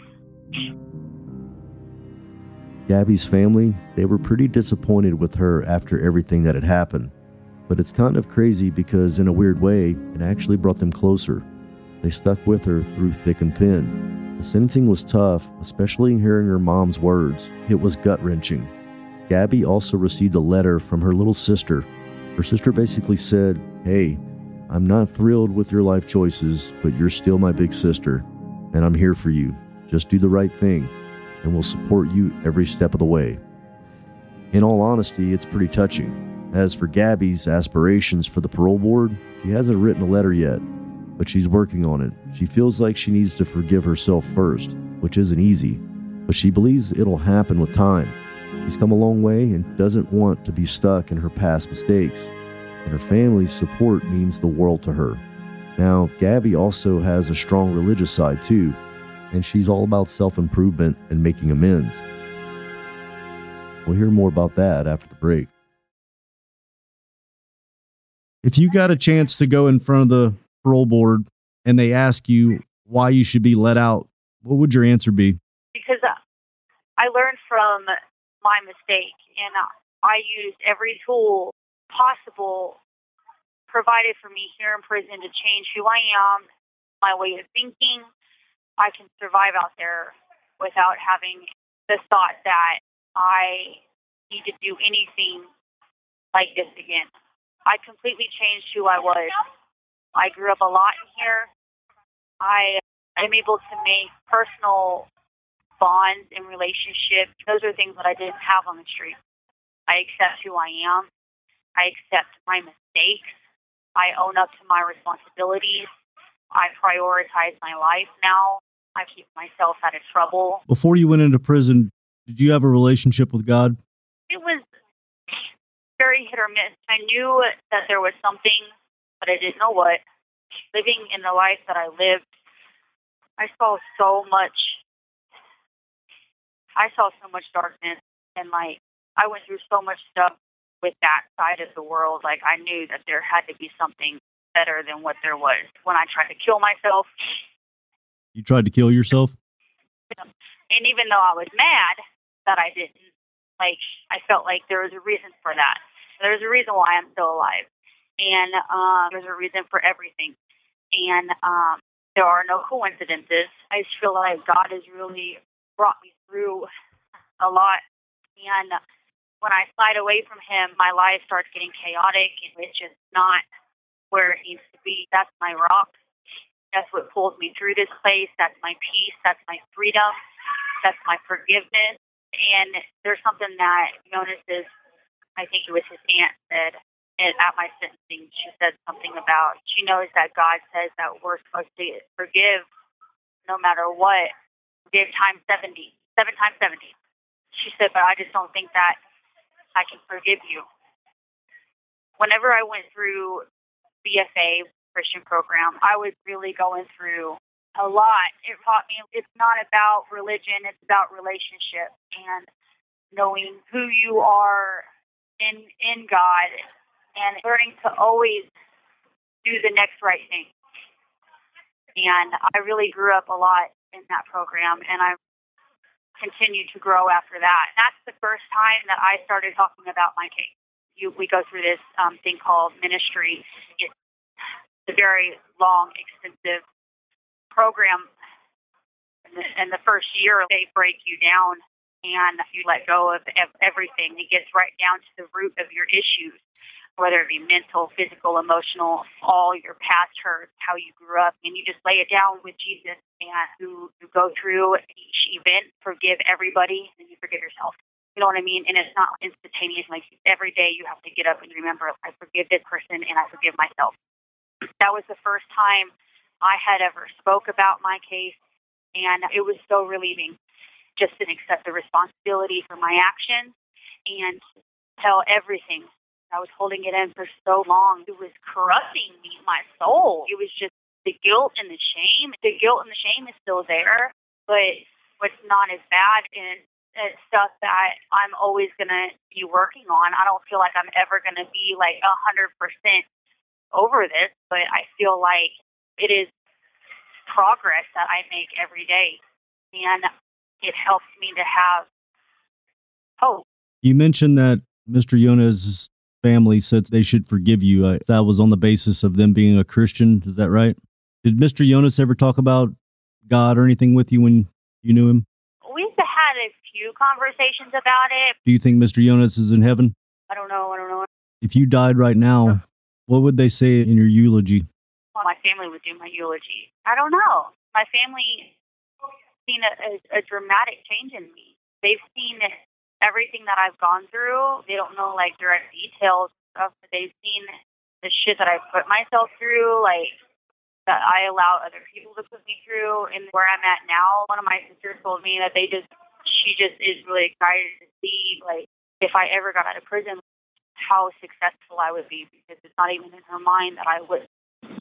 Gabby's family, they were pretty disappointed with her after everything that had happened. But it's kind of crazy because, in a weird way, it actually brought them closer. They stuck with her through thick and thin. The sentencing was tough, especially hearing her mom's words. It was gut wrenching. Gabby also received a letter from her little sister. Her sister basically said, Hey, I'm not thrilled with your life choices, but you're still my big sister, and I'm here for you. Just do the right thing, and we'll support you every step of the way. In all honesty, it's pretty touching. As for Gabby's aspirations for the parole board, she hasn't written a letter yet, but she's working on it. She feels like she needs to forgive herself first, which isn't easy, but she believes it'll happen with time. She's come a long way and doesn't want to be stuck in her past mistakes, and her family's support means the world to her. Now, Gabby also has a strong religious side too, and she's all about self improvement and making amends. We'll hear more about that after the break. If you got a chance to go in front of the parole board and they ask you why you should be let out, what would your answer be? because uh, I learned from my mistake and I used every tool possible provided for me here in prison to change who I am, my way of thinking. I can survive out there without having the thought that I need to do anything like this again. I completely changed who I was I grew up a lot in here. I am able to make personal bonds and relationships. Those are things that I didn't have on the street. I accept who I am. I accept my mistakes. I own up to my responsibilities. I prioritize my life now. I keep myself out of trouble. Before you went into prison, did you have a relationship with God? It was very hit or miss. I knew that there was something, but I didn't know what. Living in the life that I lived, I saw so much. I saw so much darkness, and like I went through so much stuff with that side of the world. Like I knew that there had to be something better than what there was. When I tried to kill myself, You tried to kill yourself? and even though I was mad that I didn't, like I felt like there was a reason for that. There's a reason why I'm still alive, and um, there's a reason for everything. And um, there are no coincidences. I just feel like God has really brought me through a lot, and when I slide away from Him, my life starts getting chaotic, and it's just not where it needs to be. That's my rock. That's what pulls me through this place. That's my peace. That's my freedom. That's my forgiveness. And there's something that Younes I think it was his aunt said at my sentencing. She said something about she knows that God says that we're supposed to forgive no matter what. Forgive times 70, seven times 70. She said, but I just don't think that I can forgive you. Whenever I went through BFA Christian program, I was really going through a lot. It taught me it's not about religion, it's about relationship and knowing who you are in in God and learning to always do the next right thing. And I really grew up a lot in that program and I continued to grow after that. And that's the first time that I started talking about my case. You, we go through this um, thing called ministry. It's a very long, extensive program. In the, in the first year, they break you down and you let go of ev- everything. It gets right down to the root of your issues, whether it be mental, physical, emotional, all your past hurts, how you grew up, and you just lay it down with Jesus and you, you go through each event, forgive everybody, and you forgive yourself. You know what I mean? And it's not instantaneous. Like every day you have to get up and remember, I forgive this person and I forgive myself. That was the first time I had ever spoke about my case, and it was so relieving just to accept the responsibility for my actions and tell everything. I was holding it in for so long. It was corrupting me, my soul. It was just the guilt and the shame. The guilt and the shame is still there, but what's not as bad and stuff that I'm always gonna be working on. I don't feel like I'm ever gonna be like a hundred percent over this, but I feel like it is progress that I make every day, and it helps me to have hope. You mentioned that Mr. Younes' family said they should forgive you. Uh, that was on the basis of them being a Christian. Is that right? Did Mr. Younes ever talk about God or anything with you when you knew him? We've had a few conversations about it. Do you think Mr. Younes is in heaven? I don't know. I don't know. If you died right now, what would they say in your eulogy? Well, my family would do my eulogy. I don't know. My family seen a, a, a dramatic change in me. They've seen everything that I've gone through. They don't know like direct details of, but they've seen the shit that I put myself through, like that I allow other people to put me through. And where I'm at now, one of my sisters told me that they just, she just is really excited to see like if I ever got out of prison, how successful I would be because it's not even in her mind that I would.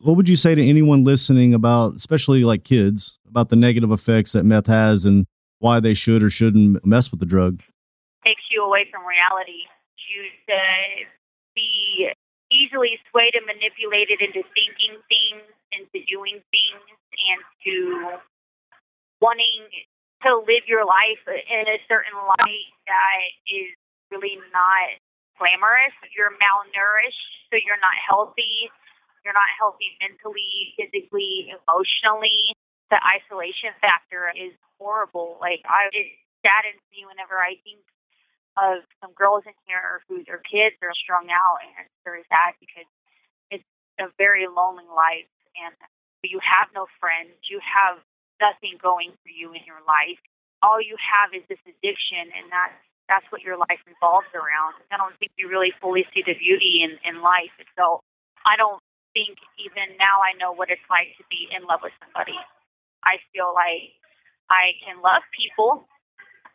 What would you say to anyone listening about, especially like kids, about the negative effects that meth has and why they should or shouldn't mess with the drug? takes you away from reality. You to be easily swayed and manipulated into thinking things, into doing things, and to wanting to live your life in a certain light that is really not glamorous. You're malnourished, so you're not healthy. You're not healthy mentally, physically, emotionally. The isolation factor is horrible. Like I, it saddens me whenever I think of some girls in here who their kids are strung out, and it's very sad because it's a very lonely life and you have no friends, you have nothing going for you in your life. All you have is this addiction, and that's that's what your life revolves around. I don't think you really fully see the beauty in in life. So I don't think even now I know what it's like to be in love with somebody. I feel like I can love people,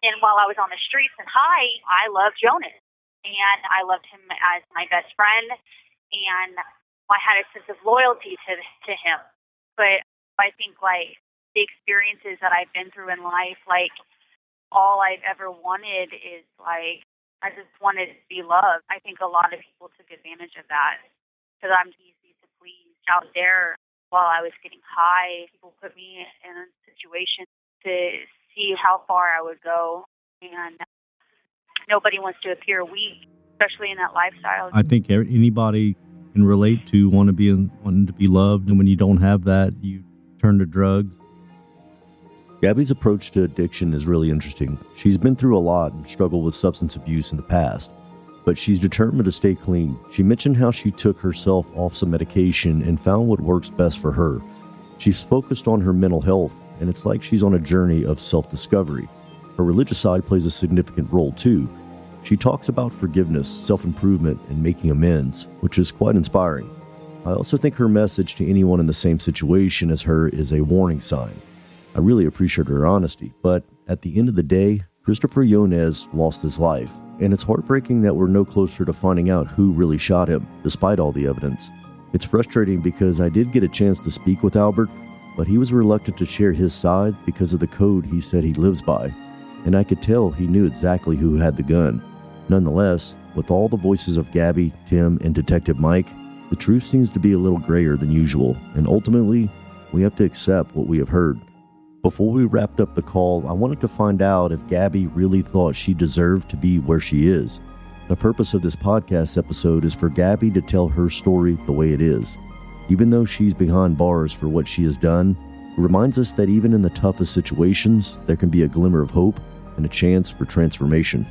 and while I was on the streets and high, I loved Younes, and I loved him as my best friend, and I had a sense of loyalty to to him. But I think like the experiences that I've been through in life, like all I've ever wanted is like I just wanted to be loved. I think a lot of people took advantage of that because I'm easy to please out there. While I was getting high, people put me in a situation to see how far I would go, and nobody wants to appear weak, especially in that lifestyle. I think anybody can relate to want to be wanting to be loved, and when you don't have that, you turn to drugs Gabby's approach to addiction is really interesting. She's been through a lot and struggled with substance abuse in the past, but she's determined to stay clean. She mentioned how she took herself off some medication and found what works best for her. She's focused on her mental health, and it's like she's on a journey of self discovery. Her religious side plays a significant role too. She talks about forgiveness, self improvement, and making amends, which is quite inspiring. I also think her message to anyone in the same situation as her is a warning sign. I really appreciate her honesty, but at the end of the day, Christopher Younes lost his life, and it's heartbreaking that we're no closer to finding out who really shot him, despite all the evidence. It's frustrating because I did get a chance to speak with Albert, but he was reluctant to share his side because of the code he said he lives by, and I could tell he knew exactly who had the gun. Nonetheless, with all the voices of Gabby, Tim, and Detective Mike, the truth seems to be a little grayer than usual, and ultimately, we have to accept what we have heard. Before we wrapped up the call, I wanted to find out if Gabby really thought she deserved to be where she is. The purpose of this podcast episode is for Gabby to tell her story the way it is. Even though she's behind bars for what she has done, it reminds us that even in the toughest situations, there can be a glimmer of hope and a chance for transformation.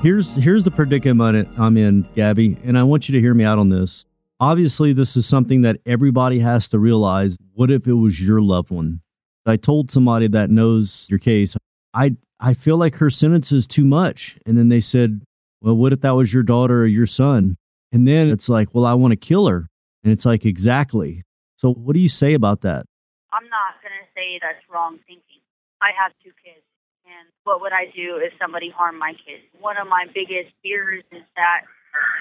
Here's here's the predicament I'm in, Gabby, and I want you to hear me out on this. Obviously, this is something that everybody has to realize. What if it was your loved one? I told somebody that knows your case, I I feel like her sentence is too much. And then they said, Well, what if that was your daughter or your son? And then it's like, Well, I want to kill her. And it's like, Exactly. So, what do you say about that? I'm not going to say that's wrong thinking. I have two kids. And what would I do if somebody harmed my kids? One of my biggest fears is that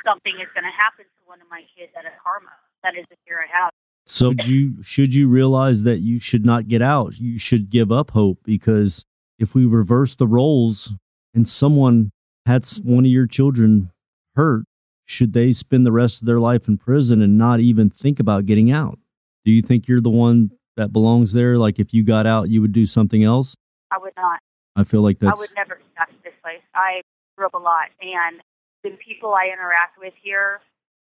something is going to happen to one of my kids at a karma. That is the fear I have. So you should you realize that you should not get out. You should give up hope because if we reverse the roles and someone had one of your children hurt, should they spend the rest of their life in prison and not even think about getting out? Do you think you're the one that belongs there? Like if you got out, you would do something else? I would not. I feel like that's. I would never to this place. I grew up a lot, and the people I interact with here,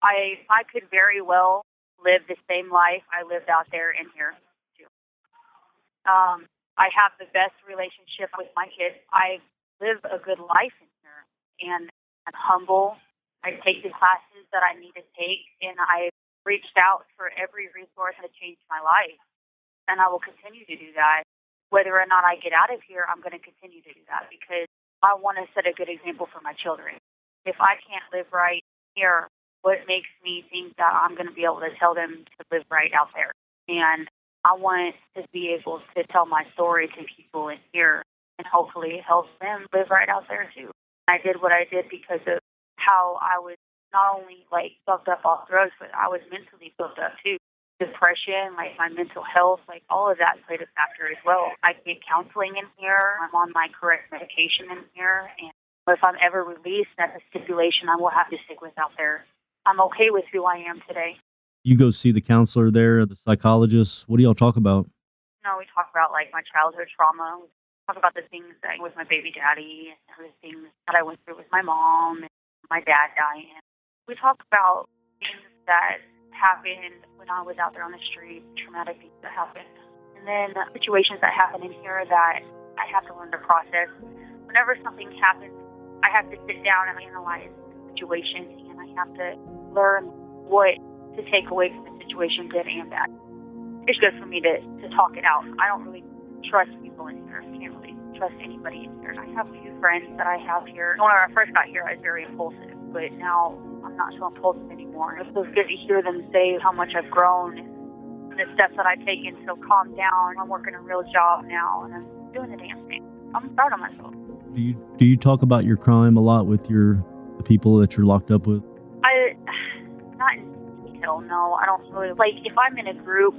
I I could very well live the same life I lived out there in here too. Um, I have the best relationship with my kids. I live a good life in here, and I'm humble. I take the classes that I need to take, and I reached out for every resource to change my life, and I will continue to do that. Whether or not I get out of here, I'm going to continue to do that because I want to set a good example for my children if I can't live right here, what makes me think that I'm going to be able to tell them to live right out there? And I want to be able to tell my story to people in here and hopefully help them live right out there too. I did what I did because of how I was not only like fucked up off drugs, but I was mentally fucked up too. Depression, like my mental health, like all of that played a factor as well. I get counseling in here. I'm on my correct medication in here, and if I'm ever released, that's a stipulation I will have to stick with out there. I'm okay with who I am today. You go see the counselor there, the psychologist. What do y'all talk about? No, we talk about like my childhood trauma. We talk about the things that with my baby daddy and the things that I went through with my mom and my dad dying. We talk about things that happened when I was out there on the street, traumatic things that happened, and then situations that happen in here that I have to learn to process. Whenever something happens I have to sit down and analyze the situation, and I have to learn what to take away from the situation, good and bad. It's good for me to, to talk it out. I don't really trust people in here. I can't really trust anybody in here. I have a few friends that I have here. When I first got here, I was very impulsive, but now I'm not so impulsive anymore. It feels good to hear them say how much I've grown and the steps that I've taken to calm down. I'm working a real job now, and I'm doing the damn thing. I'm proud of myself. Do you do you talk about your crime a lot with your the people that you're locked up with? I not in detail. No, I don't really like. If I'm in a group,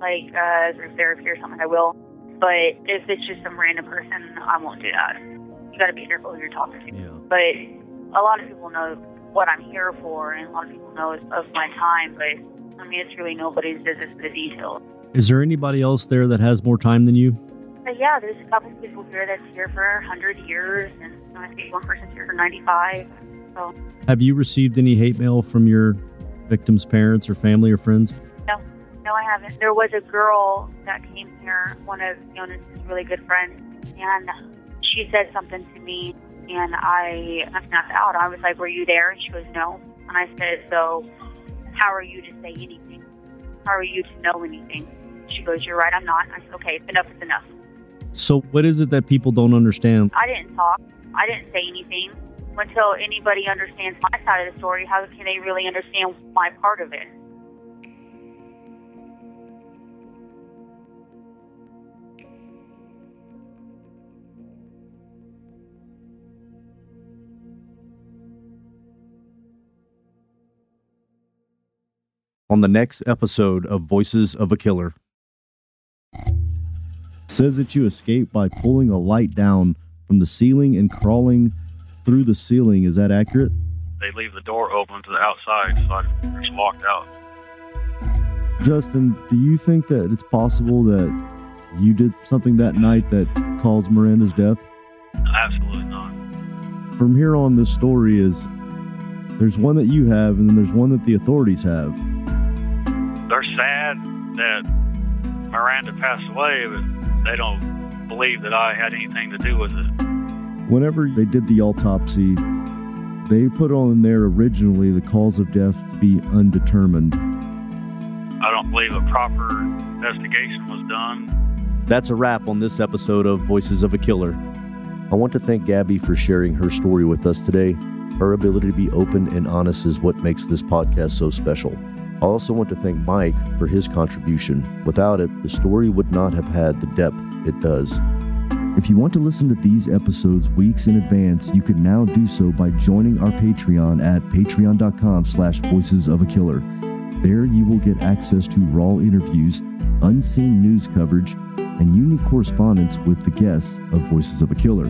like uh, group therapy or something, I will. But if it's just some random person, I won't do that. You got to be careful who you're talking to. Yeah. But a lot of people know what I'm here for, and a lot of people know of my time. But I mean, it's really nobody's business the details. Is there anybody else there that has more time than you? But yeah, there's a couple people here that's here for 100 years, and I think one person's here for 95. So Have you received any hate mail from your victims' parents or family or friends? no, no, I haven't. There was a girl that came here, one of Younes's really good friends, and she said something to me, and I, I snapped out. I was like, "Were you there?" And she goes, "No." And I said, "So, how are you to say anything? How are you to know anything?" She goes, "You're right. I'm not." I said, "Okay, it's enough is enough." So, what is it that people don't understand? I didn't talk. I didn't say anything until anybody understands my side of the story. How can they really understand my part of it? On the next episode of Voices of a Killer, says that you escaped by pulling a light down from the ceiling and crawling through the ceiling. Is that accurate? They leave the door open to the outside, so I just walked out. Justin, do you think that it's possible that you did something that night that caused Miranda's death? Absolutely not. From here on, this story is there's one that you have, and then there's one that the authorities have. They're sad that Miranda passed away, but they don't believe that I had anything to do with it. Whenever they did the autopsy, they put on there originally the cause of death to be undetermined. I don't believe a proper investigation was done. That's a wrap on this episode of Voices of a Killer. I want to thank Gabby for sharing her story with us today. Her ability to be open and honest is what makes this podcast so special. I also want to thank Mike for his contribution. Without it, the story would not have had the depth it does. If you want to listen to these episodes weeks in advance, you can now do so by joining our Patreon at patreon.com slash voices of a killer. There you will get access to raw interviews, unseen news coverage, and unique correspondence with the guests of Voices of a Killer.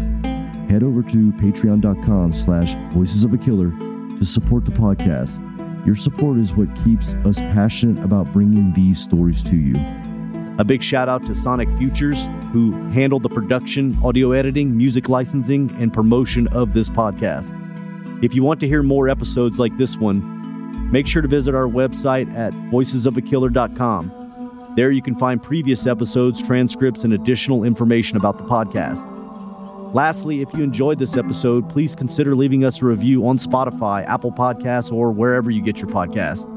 Head over to patreon.com slash voices of a killer to support the podcast. Your support is what keeps us passionate about bringing these stories to you. A big shout out to Sonic Futures, who handled the production, audio editing, music licensing, and promotion of this podcast. If you want to hear more episodes like this one, make sure to visit our website at voicesofakiller.com. There you can find previous episodes, transcripts, and additional information about the podcast. Lastly, if you enjoyed this episode, please consider leaving us a review on Spotify, Apple Podcasts, or wherever you get your podcasts.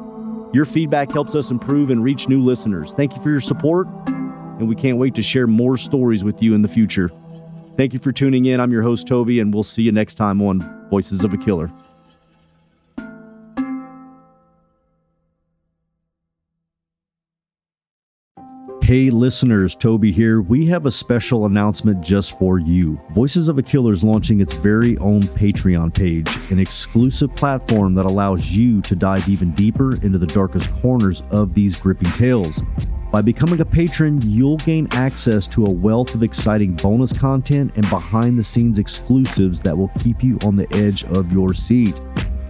Your feedback helps us improve and reach new listeners. Thank you for your support, and we can't wait to share more stories with you in the future. Thank you for tuning in. I'm your host, Toby, and we'll see you next time on Voices of a Killer. Hey listeners, Toby here. We have a special announcement just for you. Voices of a Killer is launching its very own Patreon page, an exclusive platform that allows you to dive even deeper into the darkest corners of these gripping tales. By becoming a patron, you'll gain access to a wealth of exciting bonus content and behind the scenes exclusives that will keep you on the edge of your seat.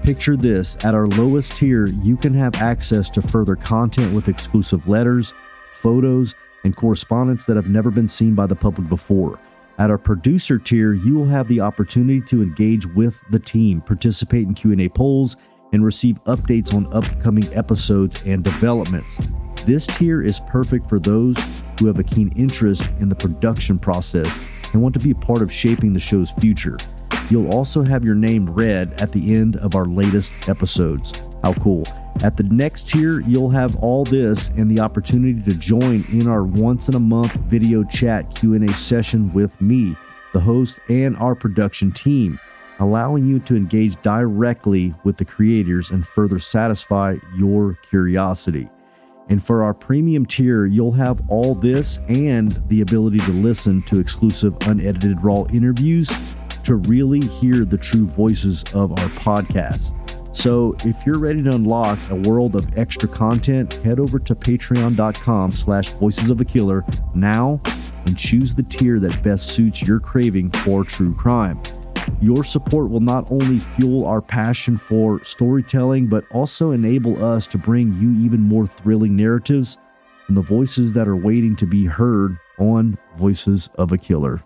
Picture this at our lowest tier, you can have access to further content with exclusive letters photos, and correspondence that have never been seen by the public before. At our producer tier, you will have the opportunity to engage with the team, participate in Q&A polls, and receive updates on upcoming episodes and developments. This tier is perfect for those who have a keen interest in the production process and want to be a part of shaping the show's future. You'll also have your name read at the end of our latest episodes. How cool. At the next tier, you'll have all this and the opportunity to join in our once in a month video chat Q&A session with me, the host and our production team, allowing you to engage directly with the creators and further satisfy your curiosity. And for our premium tier, you'll have all this and the ability to listen to exclusive unedited raw interviews to really hear the true voices of our podcast. So if you're ready to unlock a world of extra content, head over to patreon.com slash voices of a killer now and choose the tier that best suits your craving for true crime. Your support will not only fuel our passion for storytelling, but also enable us to bring you even more thrilling narratives and the voices that are waiting to be heard on Voices of a Killer.